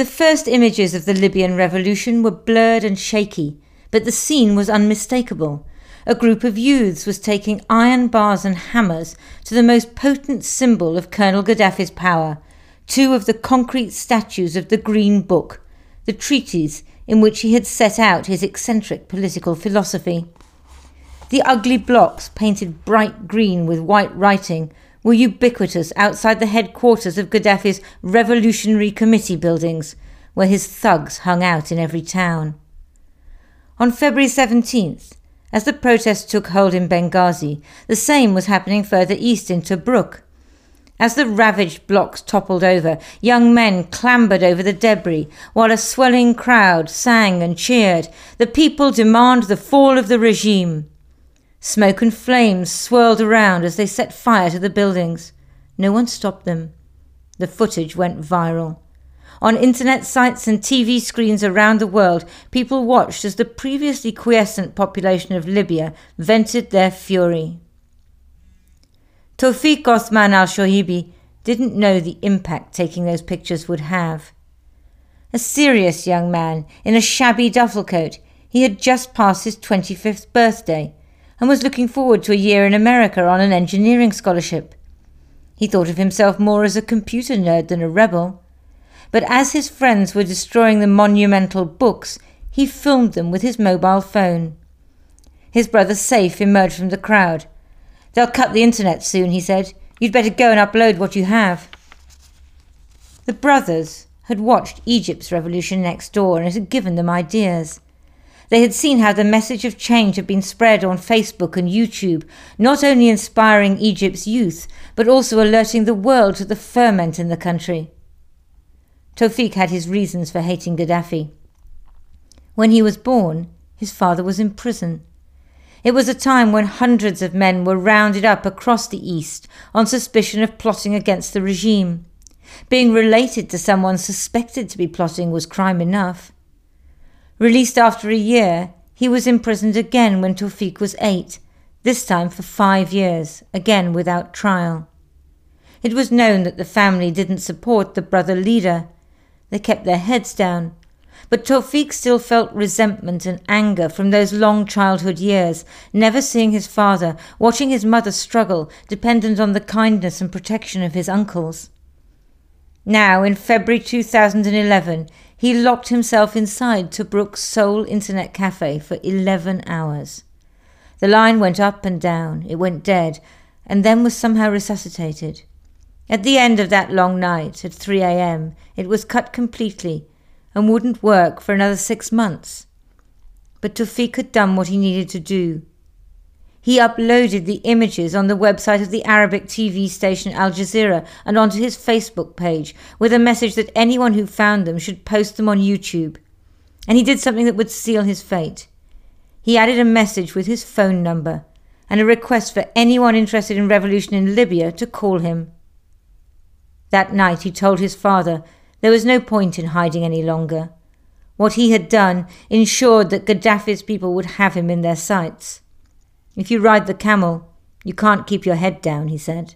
The first images of the Libyan revolution were blurred and shaky, but the scene was unmistakable. A group of youths was taking iron bars and hammers to the most potent symbol of Colonel Gaddafi's power, two of the concrete statues of the Green Book, the treatise in which he had set out his eccentric political philosophy. The ugly blocks, painted bright green with white writing, were ubiquitous outside the headquarters of Gaddafi's Revolutionary Committee buildings, where his thugs hung out in every town. On February 17th, as the protests took hold in Benghazi, the same was happening further east in Tobruk. As the ravaged blocks toppled over, young men clambered over the debris, while a swelling crowd sang and cheered, The people demand the fall of the regime. Smoke and flames swirled around as they set fire to the buildings. No one stopped them. The footage went viral. On internet sites and TV screens around the world, people watched as the previously quiescent population of Libya vented their fury. Tawfiq Othman al Shoibi didn't know the impact taking those pictures would have. A serious young man in a shabby duffel coat, he had just passed his 25th birthday and was looking forward to a year in America on an engineering scholarship. He thought of himself more as a computer nerd than a rebel. But as his friends were destroying the monumental books, he filmed them with his mobile phone. His brother Saif emerged from the crowd. They'll cut the internet soon, he said. You'd better go and upload what you have. The brothers had watched Egypt's revolution next door and it had given them ideas. They had seen how the message of change had been spread on Facebook and YouTube, not only inspiring Egypt's youth, but also alerting the world to the ferment in the country. Tawfiq had his reasons for hating Gaddafi. When he was born, his father was in prison. It was a time when hundreds of men were rounded up across the East on suspicion of plotting against the regime. Being related to someone suspected to be plotting was crime enough. Released after a year, he was imprisoned again when Tawfiq was eight, this time for five years, again without trial. It was known that the family didn't support the brother leader. They kept their heads down. But Tawfiq still felt resentment and anger from those long childhood years, never seeing his father, watching his mother struggle, dependent on the kindness and protection of his uncles. Now, in February 2011, he locked himself inside Tobruk's sole internet cafe for 11 hours. The line went up and down, it went dead, and then was somehow resuscitated. At the end of that long night, at 3 a.m., it was cut completely and wouldn't work for another six months. But Tawfiq had done what he needed to do. He uploaded the images on the website of the Arabic TV station Al Jazeera and onto his Facebook page with a message that anyone who found them should post them on YouTube. And he did something that would seal his fate. He added a message with his phone number and a request for anyone interested in revolution in Libya to call him. That night he told his father there was no point in hiding any longer. What he had done ensured that Gaddafi's people would have him in their sights. If you ride the camel, you can't keep your head down, he said.